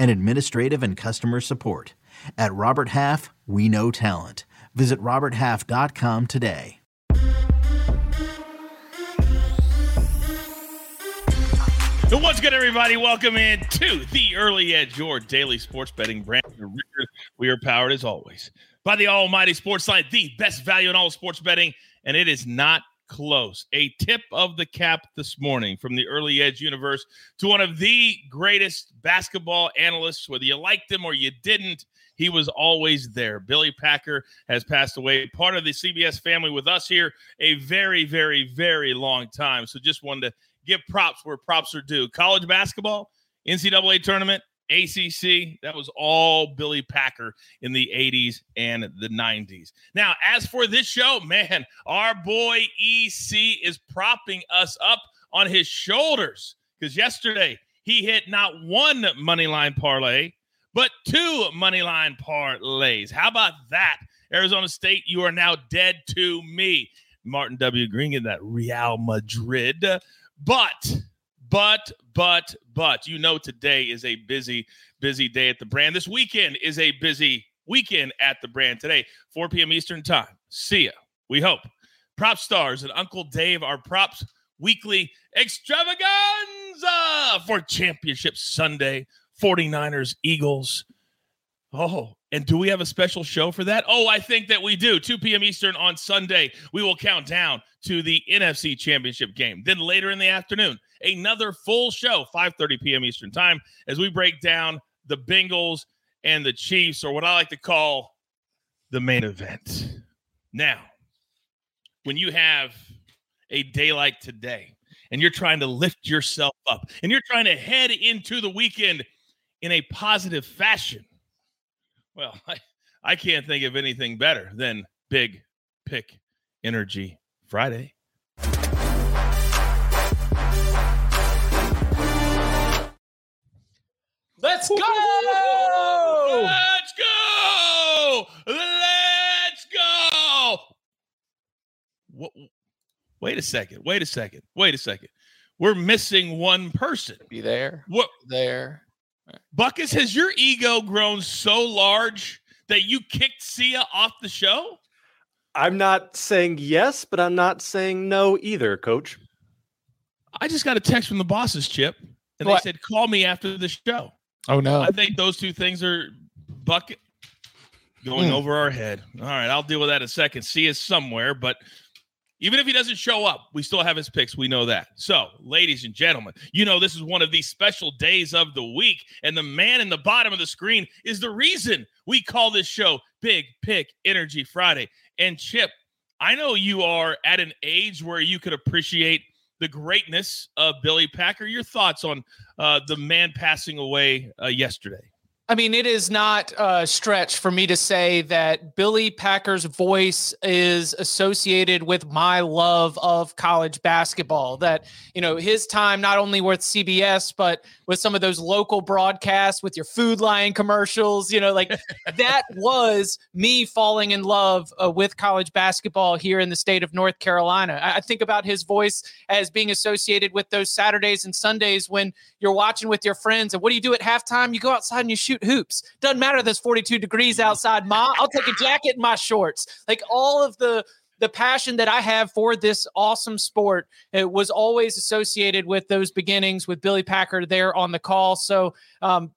and administrative and customer support. At Robert Half, we know talent. Visit RobertHalf.com today. What's good, everybody? Welcome in to the Early Edge, your daily sports betting brand. We are powered, as always, by the Almighty Sportsline, the best value in all sports betting, and it is not close. A tip of the cap this morning from the Early Edge universe to one of the greatest basketball analysts, whether you liked him or you didn't. He was always there. Billy Packer has passed away, part of the CBS family with us here a very, very, very long time. So just wanted to give props where props are due. College basketball, NCAA tournament, ACC. That was all Billy Packer in the 80s and the 90s. Now, as for this show, man, our boy EC is propping us up on his shoulders because yesterday he hit not one money line parlay, but two money line parlays. How about that? Arizona State, you are now dead to me. Martin W. Green in that Real Madrid. But but, but, but, you know, today is a busy, busy day at the brand. This weekend is a busy weekend at the brand today, 4 p.m. Eastern Time. See ya. We hope. Prop stars and Uncle Dave are props weekly extravaganza for Championship Sunday, 49ers, Eagles. Oh, and do we have a special show for that? Oh, I think that we do. 2 p.m. Eastern on Sunday, we will count down to the NFC Championship game. Then later in the afternoon, another full show, 5:30 p.m. Eastern Time, as we break down the Bengals and the Chiefs, or what I like to call the main event. Now, when you have a day like today, and you're trying to lift yourself up, and you're trying to head into the weekend in a positive fashion, well, I, I can't think of anything better than Big Pick Energy Friday. Let's go! Let's go! Let's go! Wait a second. Wait a second. Wait a second. We're missing one person. Be there. What? There. Buckus, has your ego grown so large that you kicked Sia off the show? I'm not saying yes, but I'm not saying no either, coach. I just got a text from the bosses, Chip, and what? they said, call me after the show. Oh, no. I think those two things are bucket going mm. over our head. All right, I'll deal with that in a second. Sia somewhere, but even if he doesn't show up, we still have his picks. We know that. So, ladies and gentlemen, you know this is one of these special days of the week, and the man in the bottom of the screen is the reason we call this show Big Pick Energy Friday. And Chip, I know you are at an age where you could appreciate the greatness of Billy Packer. Your thoughts on uh, the man passing away uh, yesterday? I mean, it is not a stretch for me to say that Billy Packer's voice is associated with my love of college basketball. That, you know, his time not only with CBS, but with some of those local broadcasts with your Food Lion commercials, you know, like that was me falling in love uh, with college basketball here in the state of North Carolina. I, I think about his voice as being associated with those Saturdays and Sundays when you're watching with your friends. And what do you do at halftime? You go outside and you shoot shoot hoops. Doesn't matter there's 42 degrees outside, Ma. I'll take a jacket and my shorts. Like all of the the passion that I have for this awesome sport it was always associated with those beginnings with Billy Packer there on the call. So um,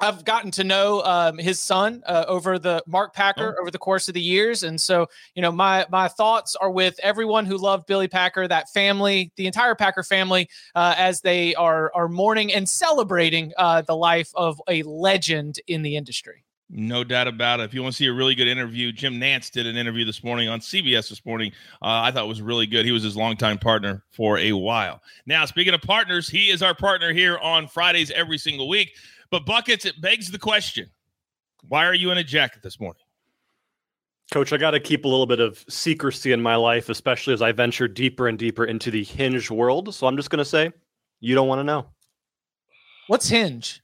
I've gotten to know um, his son uh, over the Mark Packer oh. over the course of the years, and so you know my my thoughts are with everyone who loved Billy Packer, that family, the entire Packer family, uh, as they are are mourning and celebrating uh, the life of a legend in the industry. No doubt about it. If you want to see a really good interview, Jim Nantz did an interview this morning on CBS this morning. Uh, I thought was really good. He was his longtime partner for a while. Now, speaking of partners, he is our partner here on Fridays every single week. But buckets, it begs the question: Why are you in a jacket this morning? Coach, I got to keep a little bit of secrecy in my life, especially as I venture deeper and deeper into the hinge world. So I'm just going to say, you don't want to know. What's hinge?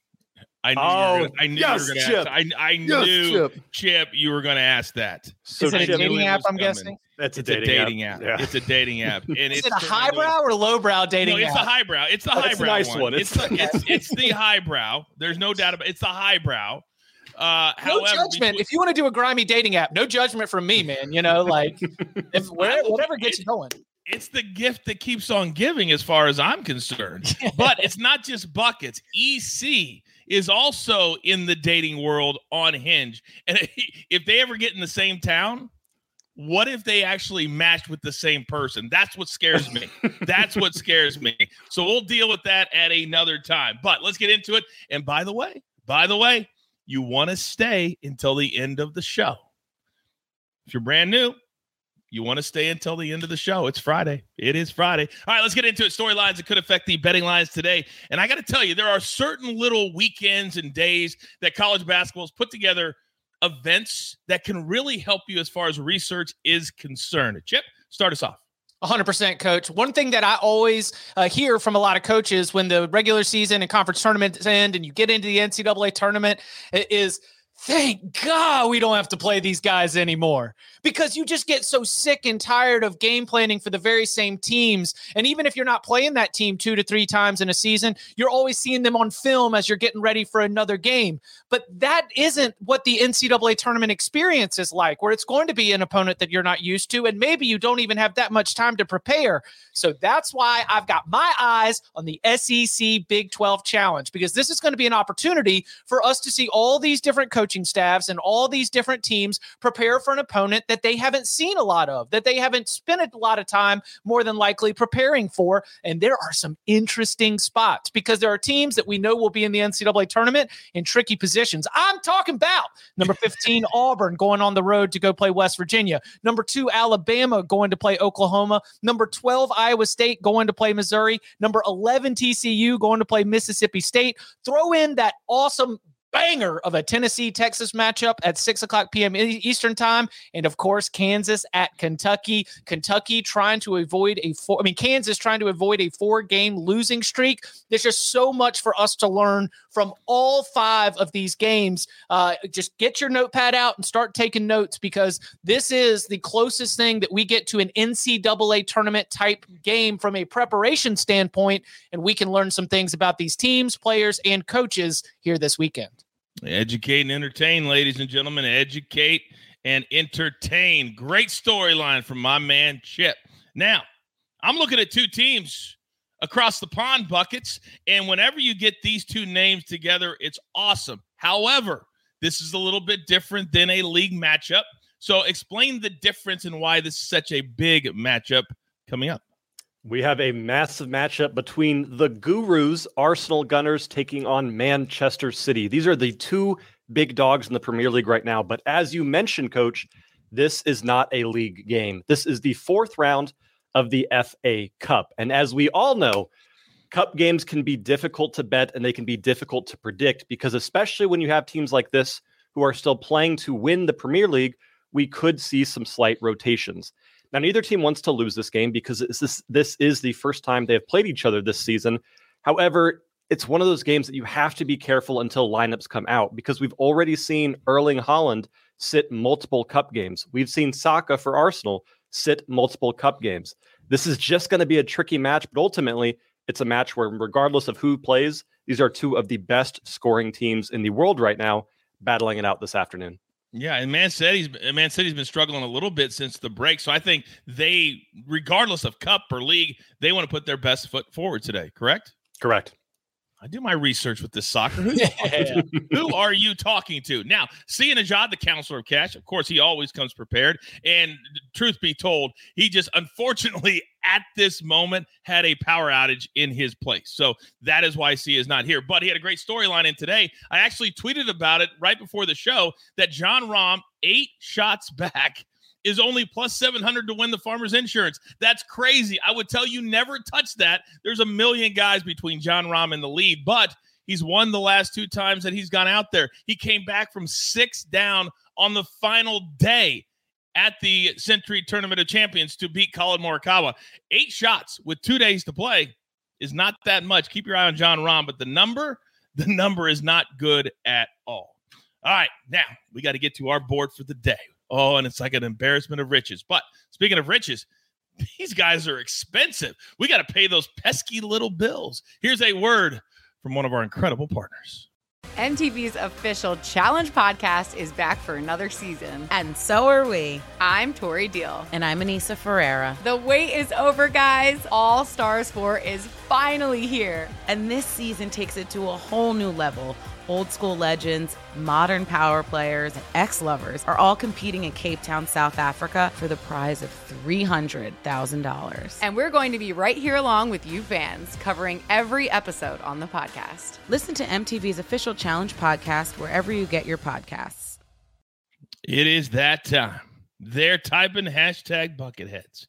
I knew, oh, you, gonna, I knew yes, you were going to ask. I, I yes, knew, Chip. Chip. you were going to ask that. So Is it a dating app? I'm coming. guessing. That's a it's dating a dating app. app. Yeah. It's a dating app. And Is it's it a highbrow or lowbrow dating? No, it's app? the highbrow. It's the oh, highbrow nice one. one. It's the, it's, it's the highbrow. There's no doubt about it. It's the highbrow. Uh, no however, judgment. Between, if you want to do a grimy dating app, no judgment from me, man. You know, like if whatever gets you going. It's the gift that keeps on giving, as far as I'm concerned. but it's not just buckets. EC is also in the dating world on Hinge. And if they ever get in the same town, what if they actually matched with the same person? That's what scares me. That's what scares me. So we'll deal with that at another time. But let's get into it. And by the way, by the way, you want to stay until the end of the show. If you're brand new, you want to stay until the end of the show. It's Friday. It is Friday. All right, let's get into it. Storylines that could affect the betting lines today. And I got to tell you, there are certain little weekends and days that college basketball has put together events that can really help you as far as research is concerned. Chip, start us off. 100% coach. One thing that I always uh, hear from a lot of coaches when the regular season and conference tournaments end and you get into the NCAA tournament is – thank God we don't have to play these guys anymore because you just get so sick and tired of game planning for the very same teams. And even if you're not playing that team two to three times in a season, you're always seeing them on film as you're getting ready for another game. But that isn't what the NCAA tournament experience is like, where it's going to be an opponent that you're not used to. And maybe you don't even have that much time to prepare. So that's why I've got my eyes on the SEC Big 12 Challenge because this is going to be an opportunity for us to see all these different coaches coaching staffs and all these different teams prepare for an opponent that they haven't seen a lot of, that they haven't spent a lot of time more than likely preparing for. And there are some interesting spots because there are teams that we know will be in the NCAA tournament in tricky positions. I'm talking about number 15, Auburn going on the road to go play West Virginia, number two, Alabama going to play Oklahoma, number 12, Iowa State going to play Missouri, number 11, TCU going to play Mississippi State. Throw in that awesome banger of a Tennessee Texas matchup at 6 o'clock p.m. Eastern time. And of course, Kansas at Kentucky. Kentucky trying to avoid a four, I mean, Kansas trying to avoid a four game losing streak. There's just so much for us to learn from all five of these games. Uh, just get your notepad out and start taking notes because this is the closest thing that we get to an NCAA tournament type game from a preparation standpoint. And we can learn some things about these teams, players, and coaches here this weekend. Educate and entertain, ladies and gentlemen. Educate and entertain. Great storyline from my man Chip. Now, I'm looking at two teams across the pond buckets, and whenever you get these two names together, it's awesome. However, this is a little bit different than a league matchup. So, explain the difference and why this is such a big matchup coming up. We have a massive matchup between the Gurus, Arsenal Gunners, taking on Manchester City. These are the two big dogs in the Premier League right now. But as you mentioned, coach, this is not a league game. This is the fourth round of the FA Cup. And as we all know, cup games can be difficult to bet and they can be difficult to predict because, especially when you have teams like this who are still playing to win the Premier League, we could see some slight rotations. Now, neither team wants to lose this game because this this is the first time they have played each other this season. However, it's one of those games that you have to be careful until lineups come out because we've already seen Erling Haaland sit multiple cup games. We've seen Saka for Arsenal sit multiple cup games. This is just going to be a tricky match, but ultimately, it's a match where, regardless of who plays, these are two of the best scoring teams in the world right now battling it out this afternoon. Yeah, and Man City's uh, Man City's been struggling a little bit since the break, so I think they, regardless of cup or league, they want to put their best foot forward today. Correct? Correct. I do my research with this soccer. Who's yeah. Who are you talking to? Now, Sia Nejad, the counselor of cash, of course, he always comes prepared. And truth be told, he just unfortunately at this moment had a power outage in his place. So that is why Sia is not here. But he had a great storyline in today. I actually tweeted about it right before the show that Jon Rahm eight shots back is only plus 700 to win the Farmers Insurance. That's crazy. I would tell you never touch that. There's a million guys between Jon Rahm and the lead, but he's won the last two times that he's gone out there. He came back from six down on the final day at the Sentry Tournament of Champions to beat Collin Morikawa. Eight shots with two days to play is not that much. Keep your eye on Jon Rahm, but the number, the number is not good at all. All right, now we got to get to our board for the day. Oh, and it's like an embarrassment of riches. But speaking of riches, these guys are expensive. We got to pay those pesky little bills. Here's a word from one of our incredible partners. MTV's official Challenge podcast is back for another season. And so are we. I'm Tori Deal. And I'm Aneesa Ferreira. The wait is over, guys. All Stars 4 is finally here. And this season takes it to a whole new level old school legends, modern power players, and ex lovers are all competing in Cape Town, South Africa for the prize of $300,000. And we're going to be right here along with you fans, covering every episode on the podcast. Listen to MTV's official Challenge podcast wherever you get your podcasts. It is that time. They're typing hashtag bucketheads,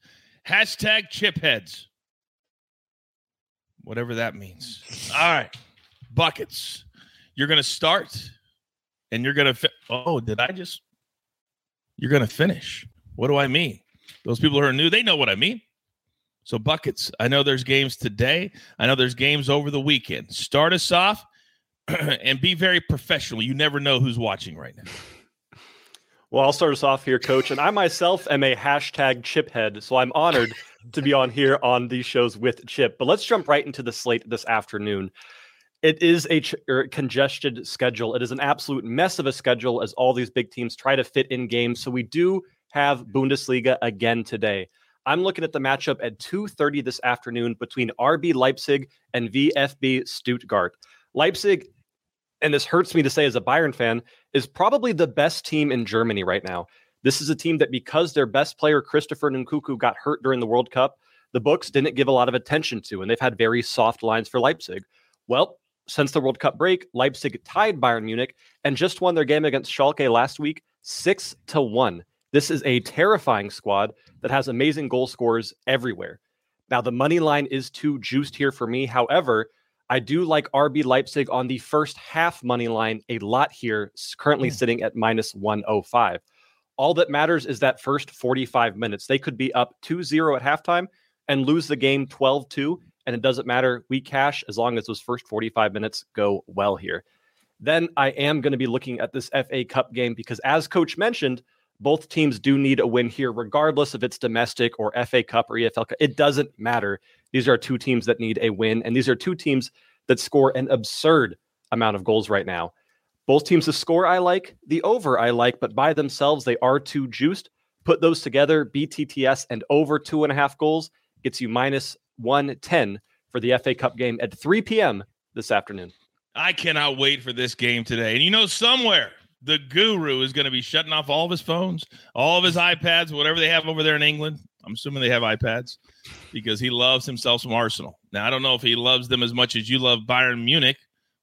hashtag chipheads, whatever that means. All right, buckets you're going to start and you're going to fi- oh did i just you're going to finish. What do i mean? Those people who are new they know what i mean. So buckets i know there's games today. I know there's games over the weekend. Start us off and be very professional. You never know who's watching right now. Well i'll start us off here coach and i myself am a hashtag chiphead so i'm honored to be on here on these shows with chip but let's jump right into the slate this afternoon it is a ch- er, congested schedule. It is an absolute mess of a schedule as all these big teams try to fit in games. So we do have Bundesliga again today. I'm looking at the matchup at 2:30 this afternoon between RB Leipzig and VfB Stuttgart. Leipzig, and this hurts me to say as a Bayern fan, is probably the best team in Germany right now. This is a team that because their best player Christopher Nkunku got hurt during the World Cup, the books didn't give a lot of attention to, and they've had very soft lines for Leipzig. Well, since the World Cup break, Leipzig tied Bayern Munich and just won their game against Schalke last week, six to one. This is a terrifying squad that has amazing goal scorers everywhere. Now, the money line is too juiced here for me. However, I do like RB Leipzig on the first half money line a lot here, currently mm. sitting at minus 105. All that matters is that first 45 minutes. They could be up 2 0 at halftime and lose the game 12 2 and it doesn't matter. We cash as long as those first 45 minutes go well here. Then I am going to be looking at this FA Cup game because, as coach mentioned, both teams do need a win here, regardless if it's domestic or FA Cup or EFL Cup. It doesn't matter. These are two teams that need a win, and these are two teams that score an absurd amount of goals right now. Both teams, the score I like, the over I like, but by themselves, they are too juiced. Put those together, BTTS and over two and a half goals gets you minus 110 for the FA Cup game at 3 p.m. this afternoon. I cannot wait for this game today. And you know, somewhere the guru is going to be shutting off all of his phones, all of his iPads, whatever they have over there in England. I'm assuming they have iPads because he loves himself some Arsenal. Now, I don't know if he loves them as much as you love Bayern Munich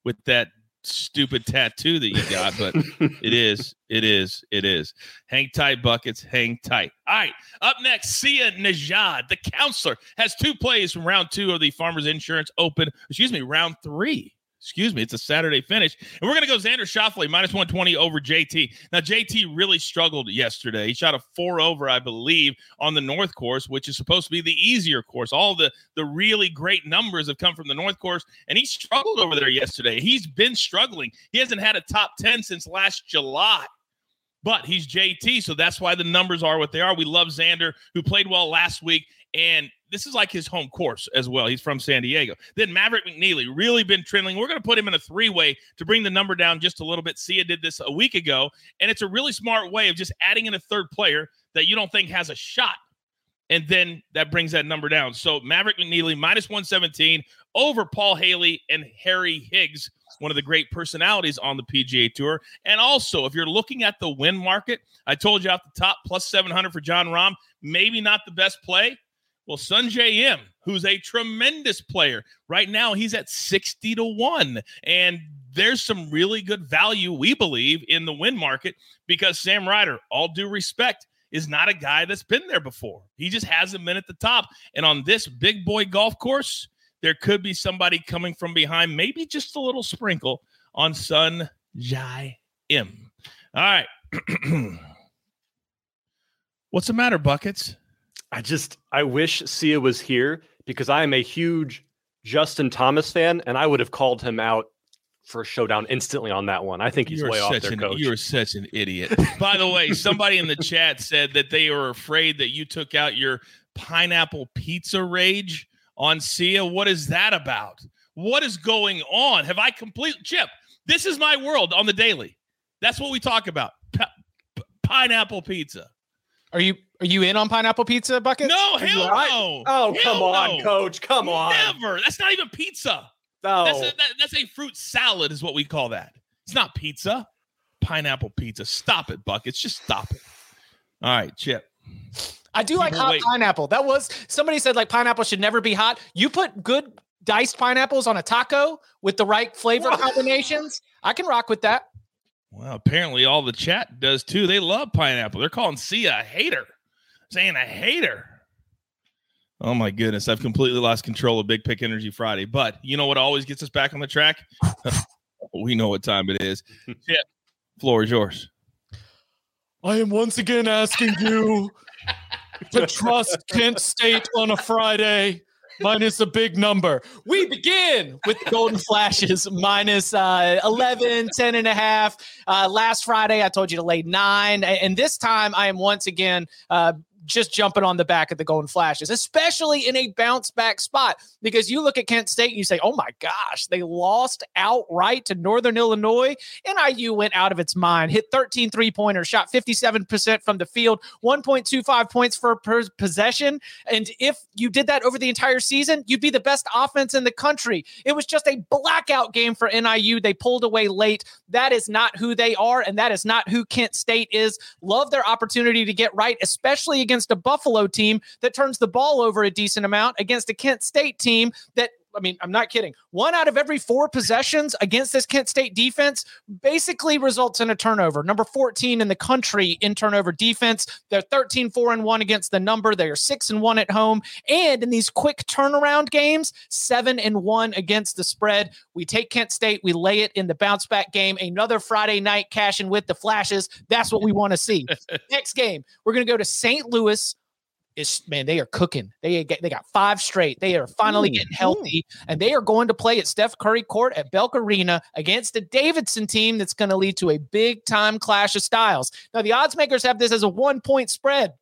with that stupid tattoo that you got, but it is, it is, it is. Hang tight, buckets. Hang tight. All right. Up next, Sia Nejad, the counselor, has two plays from round two of the Farmers Insurance Open. Excuse me, round three excuse me, it's a Saturday finish. And we're going to go Xander Schauffele, minus 120 over JT. Now, JT really struggled yesterday. He shot a four over, I believe, on the North course, which is supposed to be the easier course. All the, the really great numbers have come from the North course, and he struggled over there yesterday. He's been struggling. He hasn't had a top 10 since last July but he's JT, so that's why the numbers are what they are. We love Xander, who played well last week, and this is like his home course as well. He's from San Diego. Then Maverick McNealy really been trending. We're going to put him in a three way to bring the number down just a little bit. Sia did this a week ago, and it's a really smart way of just adding in a third player that you don't think has a shot. And then that brings that number down. So Maverick McNealy minus 117 over Paul Haley and Harry Higgs, one of the great personalities on the PGA Tour. And also, if you're looking at the win market, I told you off the top, plus 700 for Jon Rahm, maybe not the best play. Well, Sungjae Im, who's a tremendous player, right now he's at 60 to 1. And there's some really good value, we believe, in the win market because Sam Ryder, all due respect, is not a guy that's been there before. He just hasn't been at the top. And on this big boy golf course, there could be somebody coming from behind, maybe just a little sprinkle on Sun Jai Im. All right. What's the matter, Buckets? I just I wish Sia was here because I am a huge Justin Thomas fan, and I would have called him out for a showdown instantly on that one. I think he's you're way off an, coach. You're such an idiot. By the way, somebody in the chat said that they were afraid that you took out your pineapple pizza rage on Sia. What is that about? What is going on? Have I complete Chip? This is my world on the daily. That's what we talk about. P- pineapple pizza. Are you are you in on pineapple pizza bucket? No, hell no. Oh, hell come on, no. coach. Come on. Never. That's not even pizza. No. That's a, that, that's a fruit salad, is what we call that. It's not pizza. Pineapple pizza. Stop it, Buckets. Just stop it. All right, Chip. I do like hot wait. pineapple. That was somebody said like pineapple should never be hot. You put good diced pineapples on a taco with the right flavor combinations. I can rock with that. Well, apparently all the chat does too. They love pineapple. They're calling Sia a hater, saying a hater. Oh my goodness, I've completely lost control of Big Pick Energy Friday. But you know what always gets us back on the track? we know what time it is. Chip, floor is yours. I am once again asking you to trust Kent State on a Friday minus a big number. We begin with the Golden Flashes minus uh, 11, 10 and a half. Uh, last Friday, I told you to lay nine. And this time, I am once again uh, just jumping on the back of the Golden Flashes, especially in a bounce back spot. Because you look at Kent State and you say, oh my gosh, they lost outright to Northern Illinois. NIU went out of its mind, hit 13 three pointers, shot 57% from the field, 1.25 points for per possession. And if you did that over the entire season, you'd be the best offense in the country. It was just a blackout game for NIU. They pulled away late. That is not who they are, and that is not who Kent State is. Love their opportunity to get right, especially against a Buffalo team that turns the ball over a decent amount, against a Kent State team that I mean, I'm not kidding. One out of every four possessions against this Kent State defense basically results in a turnover. Number 14 in the country in turnover defense. They're 13 4 and 1 against the number. They are 6 and 1 at home. And in these quick turnaround games, 7 and 1 against the spread. We take Kent State, we lay it in the bounce back game. Another Friday night cashing with the flashes. That's what we want to see. Next game, we're going to go to St. Louis is man, they are cooking. They get, they got five straight. They are finally getting healthy, and they are going to play at Steph Curry Court at Belk Arena against the Davidson team. That's going to lead to a big time clash of styles. Now, the odds makers have this as a one point spread.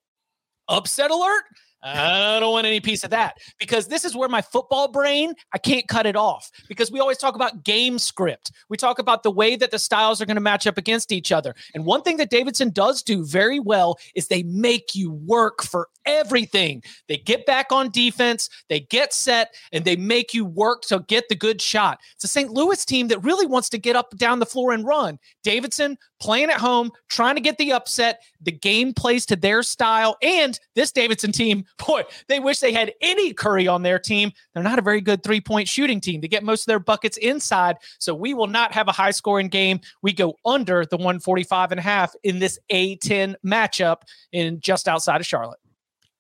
Upset alert. I don't want any piece of that because this is where my football brain, I can't cut it off because we always talk about game script. We talk about the way that the styles are going to match up against each other. And one thing that Davidson does do very well is they make you work for everything. They get back on defense, they get set, and they make you work to get the good shot. It's a St. Louis team that really wants to get up down the floor and run. Davidson playing at home, trying to get the upset. The game plays to their style. And this Davidson team, boy, they wish they had any Curry on their team. They're not a very good three point shooting team. They get most of their buckets inside. So we will not have a high scoring game. We go under the 145 and a half in this A10 matchup in just outside of Charlotte.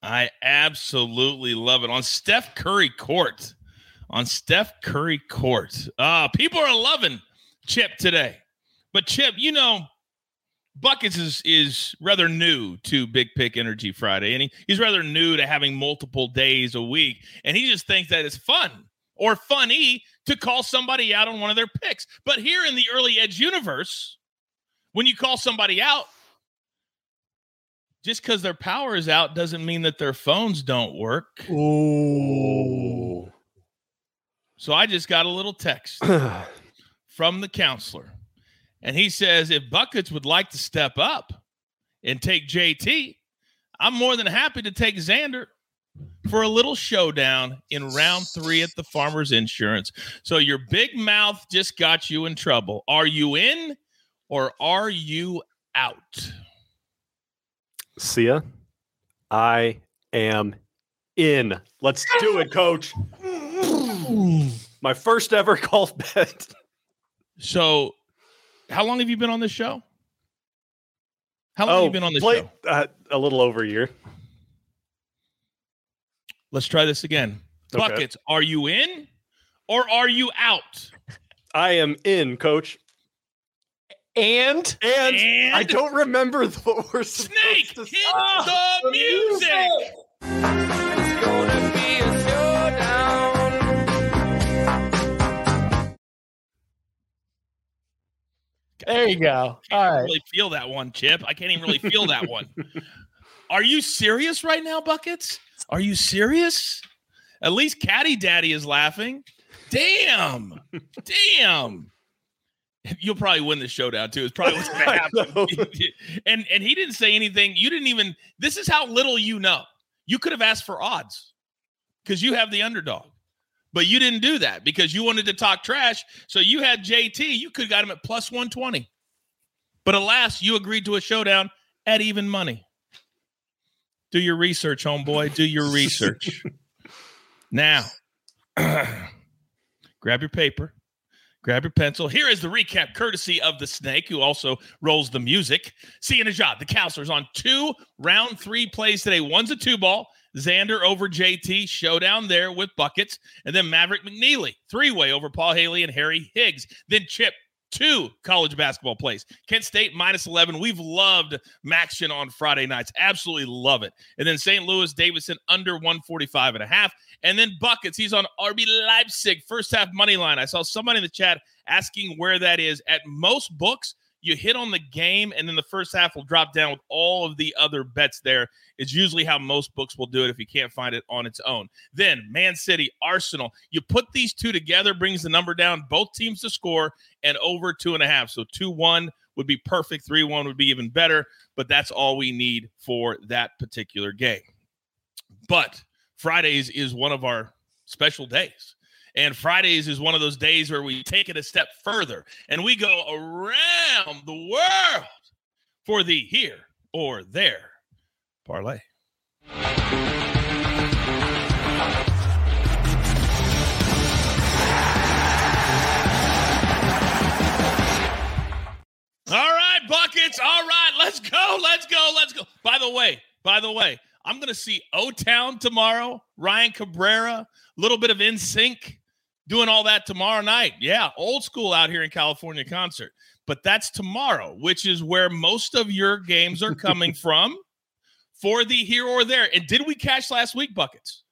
I absolutely love it. On Steph Curry Court. On Steph Curry Court. Uh, people are loving Chip today. But Chip, you know, Buckets is is rather new to Big Pick Energy Friday, and he, he's rather new to having multiple days a week, and he just thinks that it's fun or funny to call somebody out on one of their picks. But here in the early edge universe, when you call somebody out, just because their power is out doesn't mean that their phones don't work. Ooh. So I just got a little text from the counselor. And he says if Buckets would like to step up and take JT, I'm more than happy to take Xander for a little showdown in round three at the Farmers Insurance. So your big mouth just got you in trouble. Are you in or are you out? Sia, I am in. Let's do it, coach. My first ever golf bet. So, how long have you been on this show? How long have you been on this play- show? Uh, a little over a year. Let's try this again. Okay. Buckets, are you in or are you out? I am in, coach. And And, And I don't remember the what Snake, hit the music. gonna There you go. I can't All right. really feel that one, Chip. I can't even really feel that one. Are you serious right now, Buckets? Are you serious? At least Caddy Daddy is laughing. Damn. Damn. You'll probably win the showdown too. It's probably what's gonna I happen. know. and and he didn't say anything. You didn't even this is how little you know. You could have asked for odds because you have the underdog. But you didn't do that because you wanted to talk trash. So you had JT. You could have got him at plus 120. But alas, you agreed to a showdown at even money. Do your research, homeboy. Do your research. now, grab your paper, grab your pencil. Here is the recap, courtesy of the snake, who also rolls the music. Sia Nejad. The Counselors on two round three plays today. One's a two ball. Xander over JT, showdown there with buckets. And then Maverick McNealy, three way over Paul Haley and Harry Higgs. Then Chip, two college basketball plays. Kent State minus 11. We've loved MACtion on Friday nights. Absolutely love it. And then St. Louis Davidson under 145 and a half. And then buckets. He's on RB Leipzig first half money line. I saw somebody in the chat asking where that is. At most books, you hit on the game and then the first half will drop down with all of the other bets there. It's usually how most books will do it if you can't find it on its own. Then Man City, Arsenal. You put these two together, brings the number down, both teams to score and over two and a half. So 2 1 would be perfect. 3 1 would be even better, but that's all we need for that particular game. But Fridays is one of our special days. And Fridays is one of those days where we take it a step further and we go around the world for the here or there parlay. All right, buckets. All right, let's go. Let's go. Let's go. By the way, by the way, I'm going to see O Town tomorrow. Ryan Cabrera, a little bit of NSYNC, doing all that tomorrow night. Yeah, old school out here in California concert. But that's tomorrow, which is where most of your games are coming from for the here or there. And did we cash last week, buckets?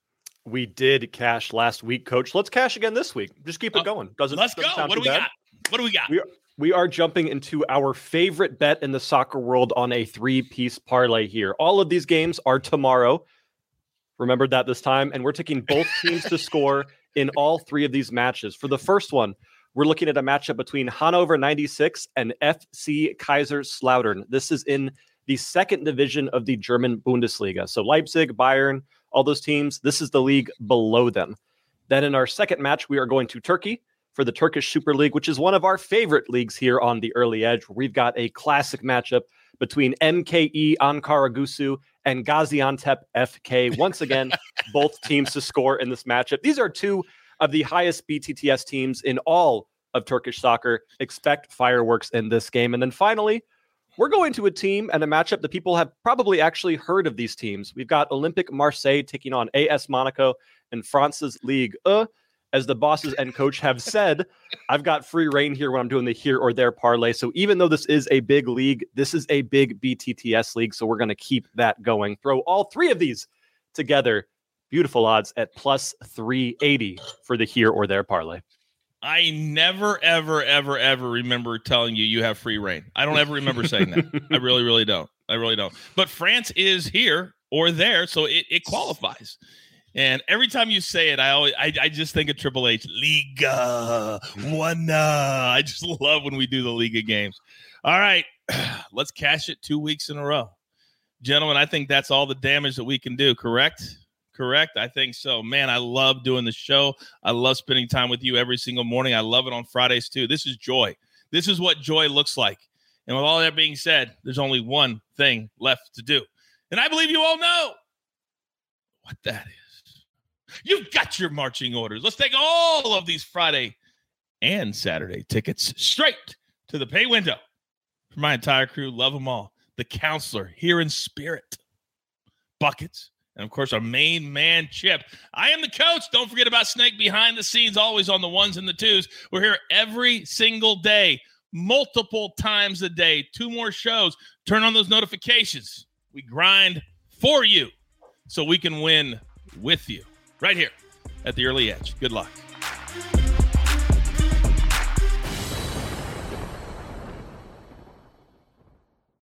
We did cash last week, coach. Let's cash again this week. Just keep it Uh, going. Doesn't Let's doesn't go. What do we bad. got? What do we got? We We are jumping into our favorite bet in the soccer world on a three-piece parlay here. All of these games are tomorrow. Remember that this time, and we're taking both teams to score in all three of these matches. For the first one, we're looking at a matchup between Hannover 96 and FC Kaiserslautern. This is in the second division of the German Bundesliga. So Leipzig, Bayern, all those teams, this is the league below them. Then in our second match, we are going to Turkey for the Turkish Super League, which is one of our favorite leagues here on the early edge. We've got a classic matchup between MKE Ankaragücü and Gaziantep FK. Once again, both teams to score in this matchup. These are two of the highest BTTS teams in all of Turkish soccer. Expect fireworks in this game. And then finally, we're going to a team and a matchup that people have probably actually heard of these teams. We've got Olympique Marseille taking on AS Monaco in France's League. Uh, as the bosses and coach have said, I've got free reign here when I'm doing the here or there parlay. So even though this is a big league, this is a big BTTS league. So we're going to keep that going. Throw all three of these together. Beautiful odds at plus 380 for the here or there parlay. I never, ever, ever, ever remember telling you you have free reign. I don't ever remember saying that. I really, really don't. I really don't. But France is here or there, so it, it qualifies. And every time you say it, I always I, I just think of Triple H Liga one. I just love when we do the Liga games. All right, let's cash it two weeks in a row. Gentlemen, I think that's all the damage that we can do, correct? Correct. I think so. Man, I love doing the show. I love spending time with you every single morning. I love it on Fridays too. This is joy. This is what joy looks like. And with all that being said, there's only one thing left to do. And I believe you all know what that is. You've got your marching orders. Let's take all of these Friday and Saturday tickets straight to the pay window. For my entire crew, love them all. The counselor here in spirit, buckets, and of course, our main man, Chip. I am the coach. Don't forget about Snake behind the scenes, always on the ones and the twos. We're here every single day, multiple times a day. Two more shows. Turn on those notifications. We grind for you so we can win with you right here at the early edge. Good luck.